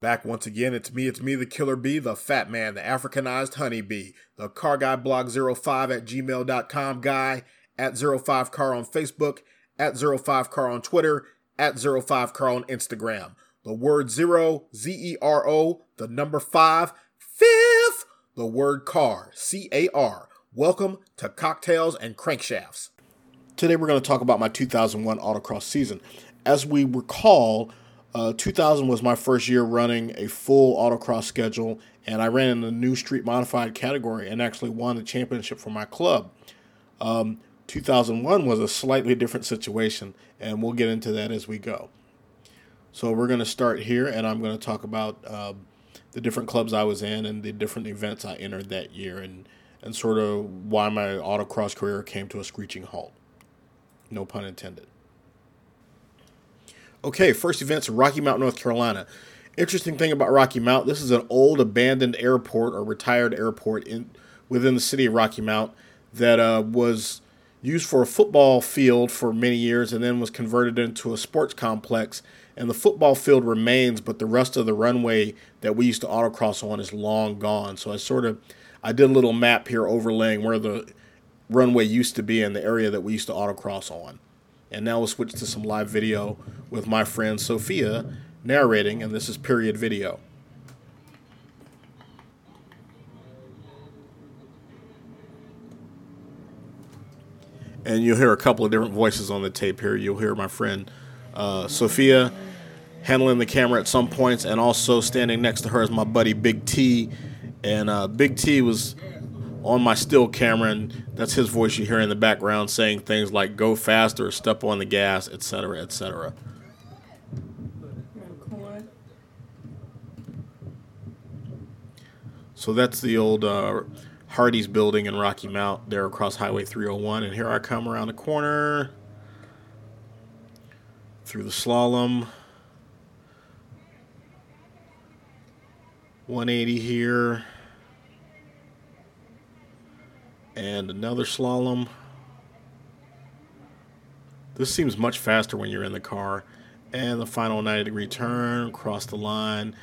Back once again, it's me, it's me, the killer bee, the fat man, the Africanized honeybee, the car guy blog 05 at gmail.com guy, at 05car on Facebook, at 05car on Twitter, at 05car on Instagram. The word zero, Z E R O, the number five, fifth, the word car, C A R. Welcome to Cocktails and Crankshafts. Today we're going to talk about my 2001 autocross season. As we recall, uh, 2000 was my first year running a full autocross schedule, and I ran in the new street modified category and actually won the championship for my club. Um, 2001 was a slightly different situation, and we'll get into that as we go. So we're going to start here, and I'm going to talk about uh, the different clubs I was in and the different events I entered that year, and and sort of why my autocross career came to a screeching halt. No pun intended. Okay, first event's Rocky Mount, North Carolina. Interesting thing about Rocky Mount, this is an old abandoned airport or retired airport in within the city of Rocky Mount that uh, was used for a football field for many years and then was converted into a sports complex. And the football field remains, but the rest of the runway that we used to autocross on is long gone. So I sort of I did a little map here overlaying where the runway used to be and the area that we used to autocross on. And now we'll switch to some live video with my friend Sophia narrating, and this is period video. And you'll hear a couple of different voices on the tape here. You'll hear my friend uh, Sophia handling the camera at some points, and also standing next to her is my buddy Big T. And uh, Big T was on my still camera, and that's his voice you hear in the background saying things like "go faster," "step on the gas," etc., etc. So that's the old uh, Hardee's building in Rocky Mount there across Highway 301, and here I come around the corner through the slalom. 180 here. And another slalom. This seems much faster when you're in the car. And the final 90 degree turn, across the line.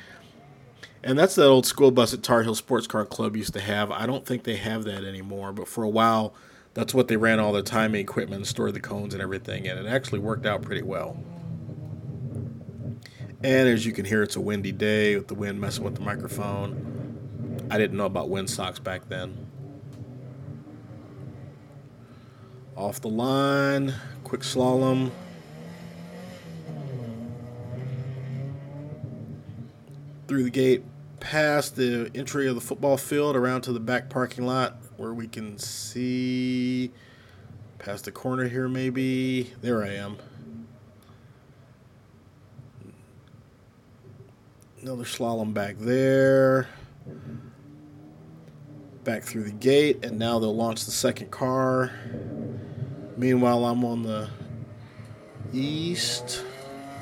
And that's that old school bus that Tar Heel Sports Car Club used to have. I don't think they have that anymore, but for a while, that's what they ran all the timing equipment stored the cones and everything and It actually worked out pretty well. And as you can hear, it's a windy day with the wind messing with the microphone. I didn't know about wind socks back then. Off the line, quick slalom. Through the gate, past the entry of the football field, around to the back parking lot where we can see past the corner here, maybe. There I am. Another slalom back there. Back through the gate, and now they'll launch the second car. Meanwhile, I'm on the east,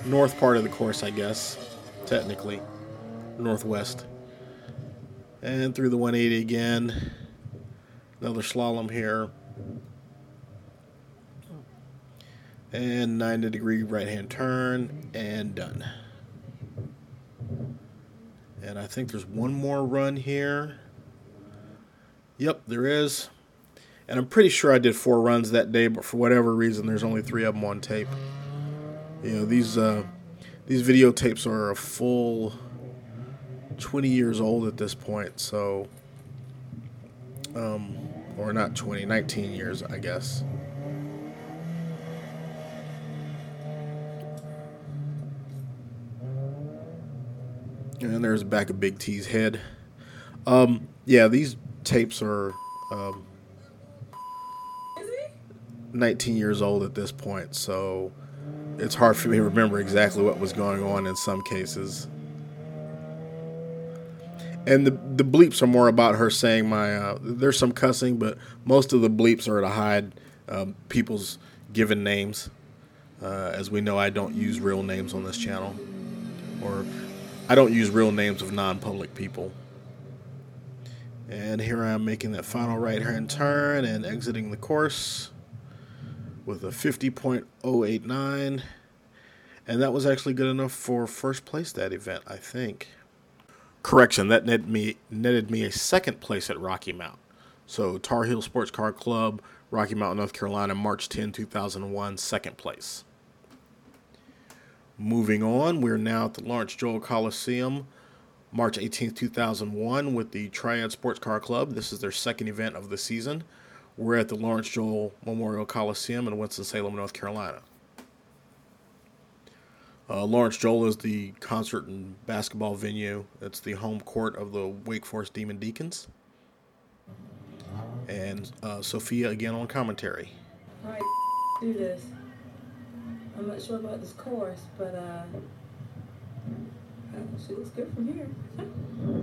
north part of the course, I guess, technically, northwest. And through the 180 again. Another slalom here. And 90 degree right hand turn, and done. And I think there's one more run here. Yep, there is and I'm pretty sure I did four runs that day, but for whatever reason, there's only three of them on tape. You know, these uh, these videotapes are a full 20 years old at this point, so um, or not 20, 19 years, I guess. And there's back of Big T's head. Um, yeah, these tapes are um, 19 years old at this point, so it's hard for me to remember exactly what was going on in some cases. And the the bleeps are more about her saying my. Uh, there's some cussing, but most of the bleeps are to hide um, people's given names. Uh, as we know, I don't use real names on this channel, or I don't use real names of non-public people. And here I am making that final right hand turn and exiting the course with a 50.089. And that was actually good enough for first place that event, I think. correction, that netted me netted me a second place at Rocky Mount. So Tar Heel Sports Car Club, Rocky Mount, North Carolina, March 10, 2001, second place. Moving on, we're now at the Lawrence Joel Coliseum, March 18, 2001, with the Triad Sports Car Club. This is their second event of the season. We're at the Lawrence Joel Memorial Coliseum in Winston-Salem, North Carolina. Uh, Lawrence Joel is the concert and basketball venue. It's the home court of the Wake Forest Demon Deacons. And uh, Sophia again on commentary. All right, do this. I'm not sure about this course, but uh, she looks good from here.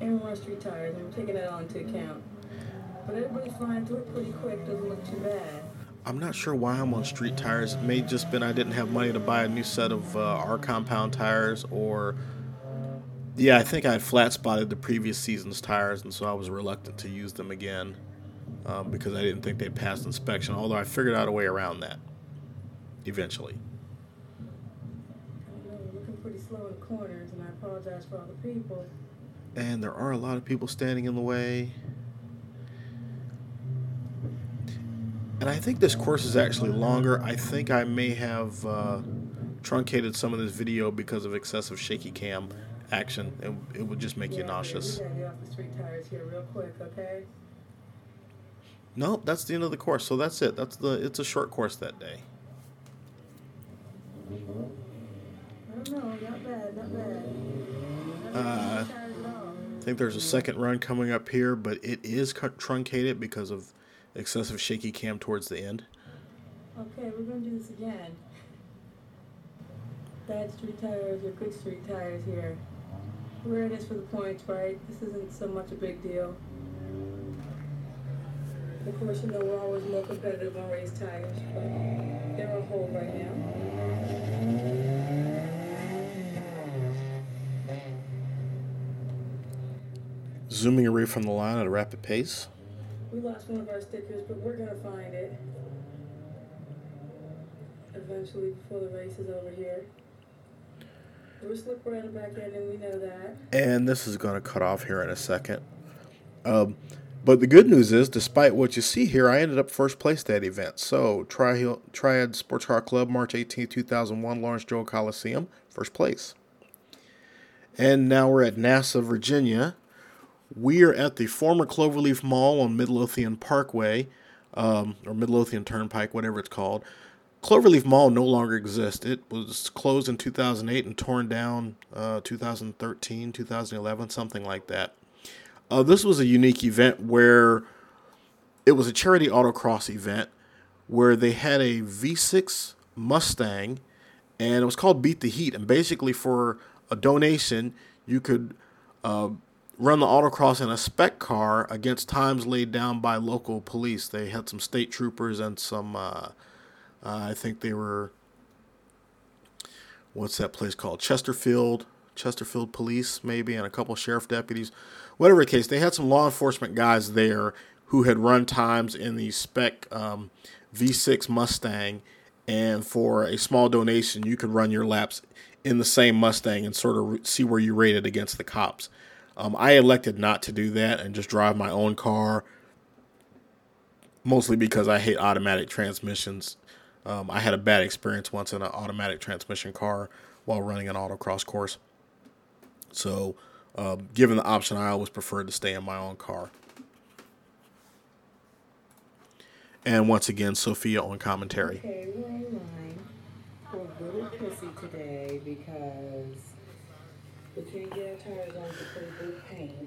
on street tires, and we're taking that all into account. But everybody's flying through it pretty quick. Doesn't look too bad. I'm not sure why I'm on street tires. It may just been I didn't have money to buy a new set of uh, R compound tires, or yeah, I think I had flat spotted the previous season's tires, and so I was reluctant to use them again um, because I didn't think they passed inspection. Although I figured out a way around that eventually. I know, looking pretty slow in the corners, and I apologize for all the people. And there are a lot of people standing in the way. And I think this course is actually longer. I think I may have uh, truncated some of this video because of excessive shaky cam action. It, it would just make you nauseous. Get off the street tires here real quick, okay? Nope, that's the end of the course. So that's it. That's the. It's a short course that day. I don't know, not bad, not bad. Not Uh, bad tires at all. I think there's a second run coming up here, but it is truncated because of excessive shaky cam towards the end. Okay, we're gonna do this again. Bad street tires or good street tires here. We're in for the points, right? This isn't so much a big deal. Of course, you know we're always more competitive on race tires, but they're on hold right now. Zooming away from the line at a rapid pace. We lost one of our stickers, but we're gonna find it. Eventually, before the race is over here. We're slippery on the back end, and we know that. And this is going to cut off here in a second. Um, but the good news is, despite what you see here, I ended up first place that event. So, Tri- Triad Sports Car Club, March 18, 2001, Lawrence Joel Coliseum, first place. And now we're at NASA, Virginia. We are at the former Cloverleaf Mall on Midlothian Parkway, um, or Midlothian Turnpike, whatever it's called. Cloverleaf Mall no longer exists. It was closed in 2008 and torn down uh, 2013, 2011, something like that. Uh, this was a unique event where it was a charity autocross event where they had a V6 Mustang and it was called Beat the Heat. And basically, for a donation, you could uh, run the autocross in a spec car against times laid down by local police. They had some state troopers and some. Uh, uh, I think they were. What's that place called? Chesterfield, Chesterfield Police, maybe, and a couple sheriff deputies. Whatever the case, they had some law enforcement guys there who had run times in the spec um, V6 Mustang, and for a small donation, you could run your laps in the same Mustang and sort of see where you rated against the cops. Um, I elected not to do that and just drive my own car, mostly because I hate automatic transmissions. Um, I had a bad experience once in an automatic transmission car while running an autocross course. So, um, given the option, I always preferred to stay in my own car. And once again, Sophia on commentary. Okay, we're online. We're really pissy today because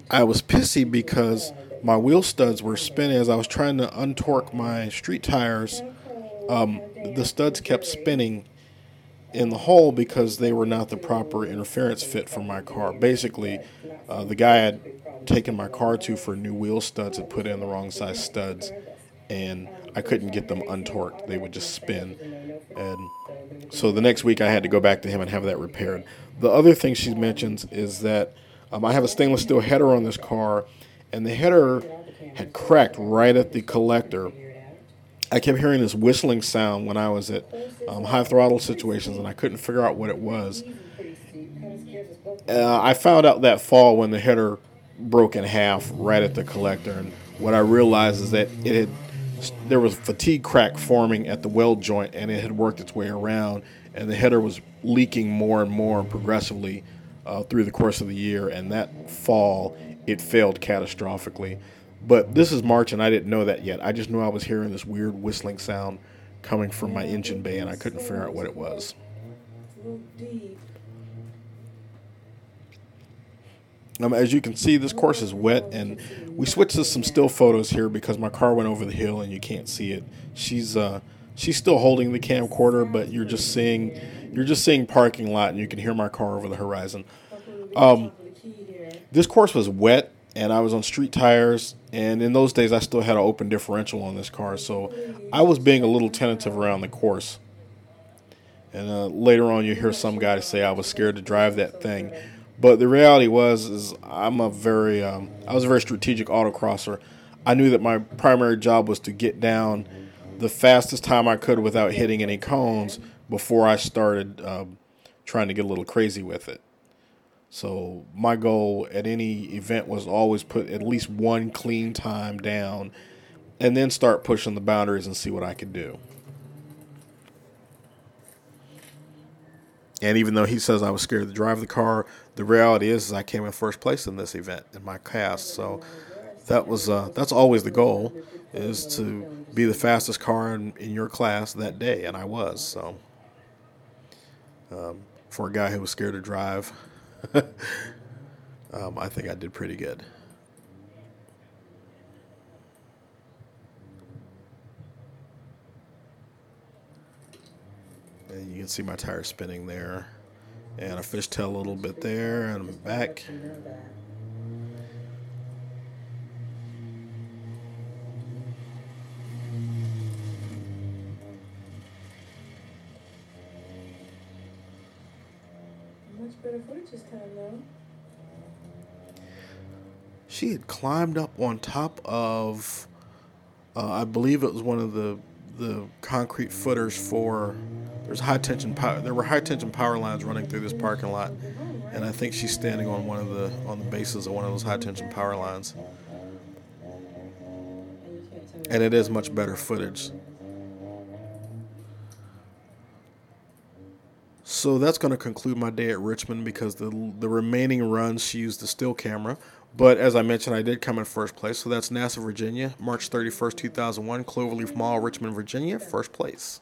I was pissy because my wheel studs were spinning as I was trying to untorque my street tires. Um, the studs kept spinning in the hole because they were not the proper interference fit for my car. Basically, uh, the guy had taken my car to for new wheel studs had put in the wrong size studs, and I couldn't get them untorqued. They would just spin. And so the next week I had to go back to him and have that repaired. The other thing she mentions is that um, I have a stainless steel header on this car, and the header had cracked right at the collector. I kept hearing this whistling sound when I was at um, high throttle situations, and I couldn't figure out what it was. uh, I found out that fall when the header broke in half right at the collector, and what I realized is that it had there was fatigue crack forming at the weld joint, and it had worked its way around, and the header was leaking more and more progressively uh, through the course of the year, and that fall it failed catastrophically. But this is March, and I didn't know that yet. I just knew I was hearing this weird whistling sound coming from my engine bay, and I couldn't figure out what it was. Um, as you can see, this course is wet, and we switched to some still photos here because my car went over the hill and you can't see it. She's uh, she's still holding the camcorder, but you're just seeing you're just seeing parking lot, and you can hear my car over the horizon. Um, this course was wet, and I was on street tires, and in those days I still had an open differential on this car, so I was being a little tentative around the course. And uh, later on, you hear some guy say I was scared to drive that thing. But the reality was, is I'm a very, um, I was a very strategic autocrosser. I knew that my primary job was to get down the fastest time I could without hitting any cones before I started um, trying to get a little crazy with it. So my goal at any event was always put at least one clean time down, and then start pushing the boundaries and see what I could do. And even though he says I was scared to drive the car, the reality is, is I came in first place in this event in my cast. So that was uh, that's always the goal, is to be the fastest car in, in your class that day, and I was. So um, for a guy who was scared to drive, um, I think I did pretty good. And you can see my tire spinning there. And a fishtail a little bit there and I'm back. Much better footage this time though. She had climbed up on top of, uh, I believe it was one of the the concrete footers for there's high tension power. There were high tension power lines running through this parking lot, and I think she's standing on one of the on the bases of one of those high tension power lines. And it is much better footage. So that's going to conclude my day at Richmond because the the remaining runs she used the still camera. But as I mentioned, I did come in first place. So that's NASA, Virginia, March 31st, 2001, Cloverleaf Mall, Richmond, Virginia, first place.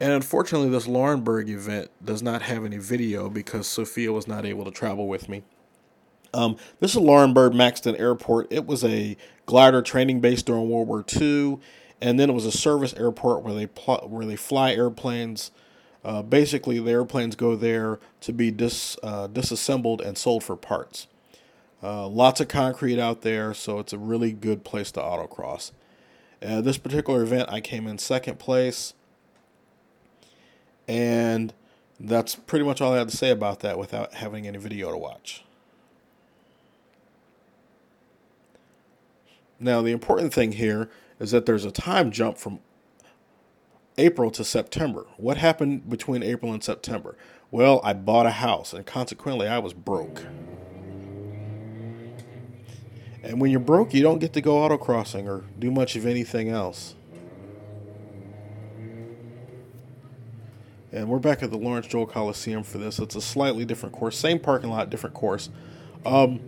And unfortunately, this Laurinburg event does not have any video because Sophia was not able to travel with me. Um, this is Laurinburg Maxton Airport. It was a glider training base during World War II, and then it was a service airport where they pl- where they fly airplanes. Uh, basically, the airplanes go there to be dis, uh, disassembled and sold for parts. Uh, lots of concrete out there, so it's a really good place to autocross. This particular event, I came in second place. And that's pretty much all I had to say about that without having any video to watch. Now, the important thing here is that there's a time jump from April to September. What happened between April and September? Well, I bought a house, and consequently, I was broke. And when you're broke, you don't get to go autocrossing or do much of anything else. And we're back at the Lawrence Joel Coliseum for this. It's a slightly different course, same parking lot, different course. Um,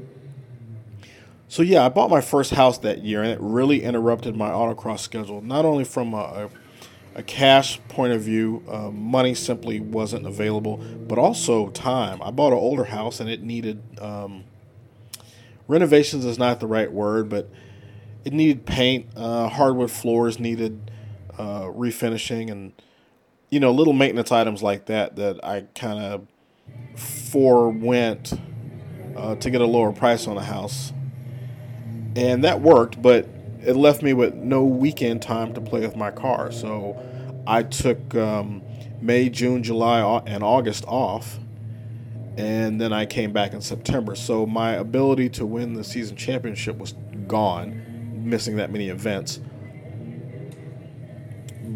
so yeah, I bought my first house that year, and it really interrupted my autocross schedule. Not only from a, a cash point of view, uh, money simply wasn't available, but also time. I bought an older house, and it needed um, renovations is not the right word, but it needed paint. Uh, hardwood floors needed uh, refinishing, and you know, little maintenance items like that that I kind of forewent uh, to get a lower price on a house. And that worked, but it left me with no weekend time to play with my car. So I took um, May, June, July, and August off. And then I came back in September. So my ability to win the season championship was gone, missing that many events.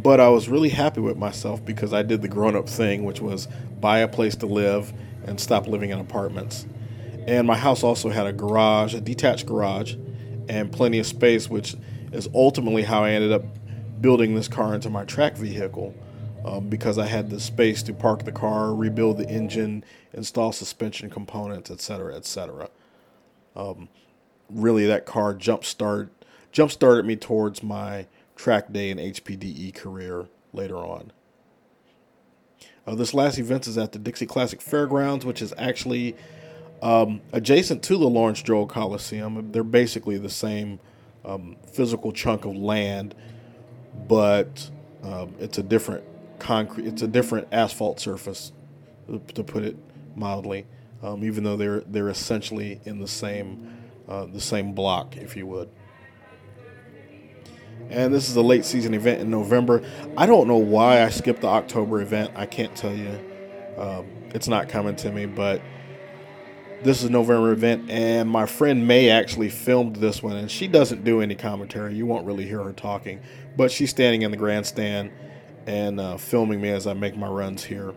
but I was really happy with myself because I did the grown up thing, which was buy a place to live and stop living in apartments. And my house also had a garage, a detached garage, and plenty of space, which is ultimately how I ended up building this car into my track vehicle um, because I had the space to park the car, rebuild the engine, install suspension components, etc., etc. Um, really, that car jump start jump started me towards my track day and HPDE career later on. Uh, this last event is at the Dixie Classic Fairgrounds, which is actually um, adjacent to the Lawrence Joel Coliseum. They're basically the same um, physical chunk of land, but um, it's a different concrete. It's a different asphalt surface, to put it mildly. Um, even though they're they're essentially in the same uh, the same block, if you would. And this is a late season event in November. I don't know why I skipped the October event. I can't tell you. Um, it's not coming to me, but this is November event, and my friend May actually filmed this one, and she doesn't do any commentary. You won't really hear her talking, but she's standing in the grandstand and uh, filming me as I make my runs here.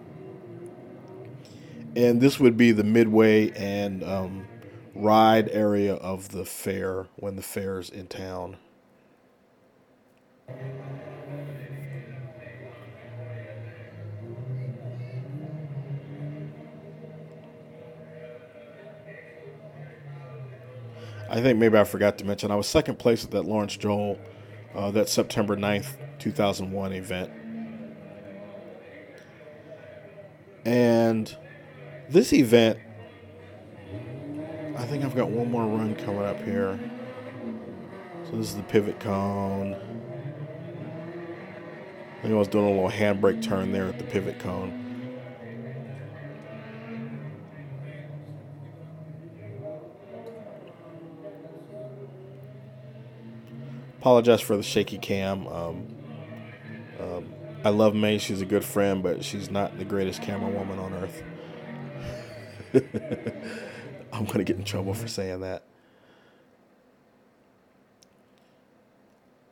And this would be the midway and um, ride area of the fair when the fair's in town. I think maybe I forgot to mention I was second place at that Lawrence Joel, uh, that September 9th, 2001 event. And this event, I think I've got one more run coming up here. So this is the pivot cone. I think I was doing a little handbrake turn there at the pivot cone. Apologize for the shaky cam. Um, um, I love May. She's a good friend, but she's not the greatest camera woman on earth. I'm going to get in trouble for saying that.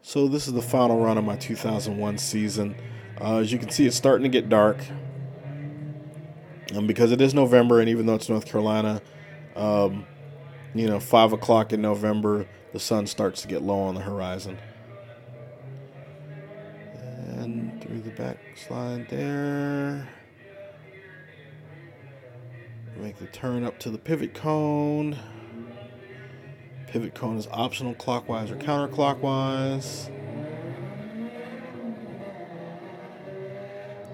So, this is the final run of my 2001 season. Uh, as you can see, it's starting to get dark. And because it is November, and even though it's North Carolina, um, you know, 5 o'clock in November, the sun starts to get low on the horizon. And through the back slide there. Make the turn up to the pivot cone. Pivot cone is optional clockwise or counterclockwise.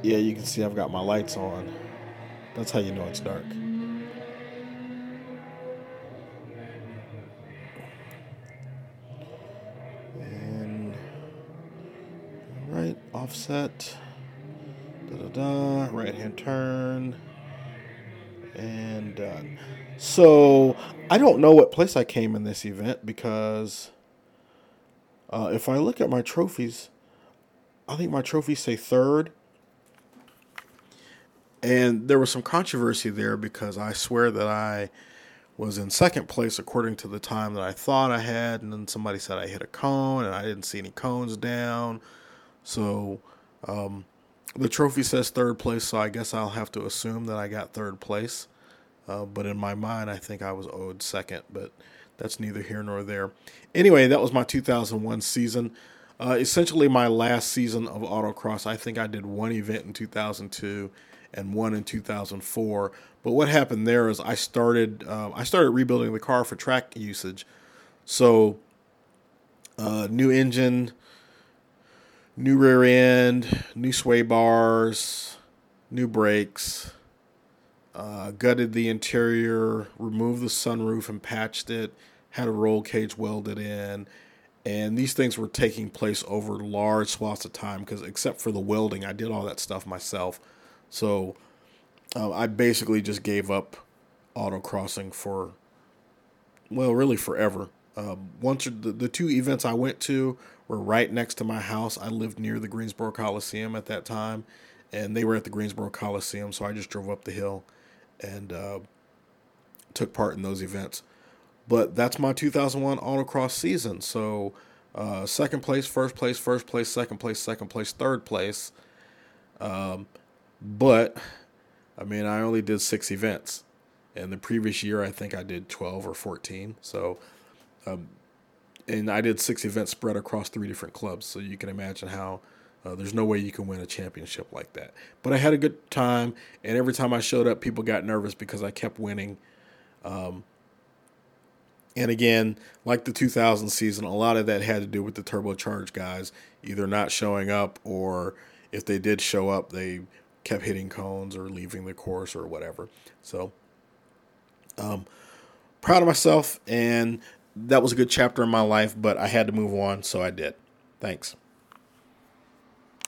Yeah, you can see I've got my lights on. That's how you know it's dark. Offset, da da da, right hand turn, and done. So I don't know what place I came in this event because uh, if I look at my trophies, I think my trophies say third. And there was some controversy there because I swear that I was in second place according to the time that I thought I had, and then somebody said I hit a cone and I didn't see any cones down. So um, the trophy says third place, so I guess I'll have to assume that I got third place. Uh, but in my mind, I think I was owed second, but that's neither here nor there. Anyway, that was my 2001 season. Uh, essentially, my last season of autocross. I think I did one event in 2002 and one in 2004. But what happened there is I started uh, I started rebuilding the car for track usage. So, uh, new engine, new rear end, new sway bars, new brakes. Uh, gutted the interior, removed the sunroof and patched it, had a roll cage welded in. And these things were taking place over large swaths of time because, except for the welding, I did all that stuff myself. So uh, I basically just gave up autocrossing for, well, really forever. Uh, once the, the two events I went to were right next to my house. I lived near the Greensboro Coliseum at that time, and they were at the Greensboro Coliseum, so I just drove up the hill and uh, took part in those events. But that's my 2001 autocross season. So uh, second place, first place, first place, second place, second place, third place. Um, but I mean, I only did six events. And the previous year, I think I did 12 or 14. So, um, and I did six events spread across three different clubs. So you can imagine how uh, there's no way you can win a championship like that. But I had a good time, and every time I showed up, people got nervous because I kept winning. Um, and again, like the 2000 season, a lot of that had to do with the turbocharged guys either not showing up or if they did show up, they kept hitting cones or leaving the course or whatever. So, um, proud of myself, and that was a good chapter in my life, but I had to move on, so I did. Thanks.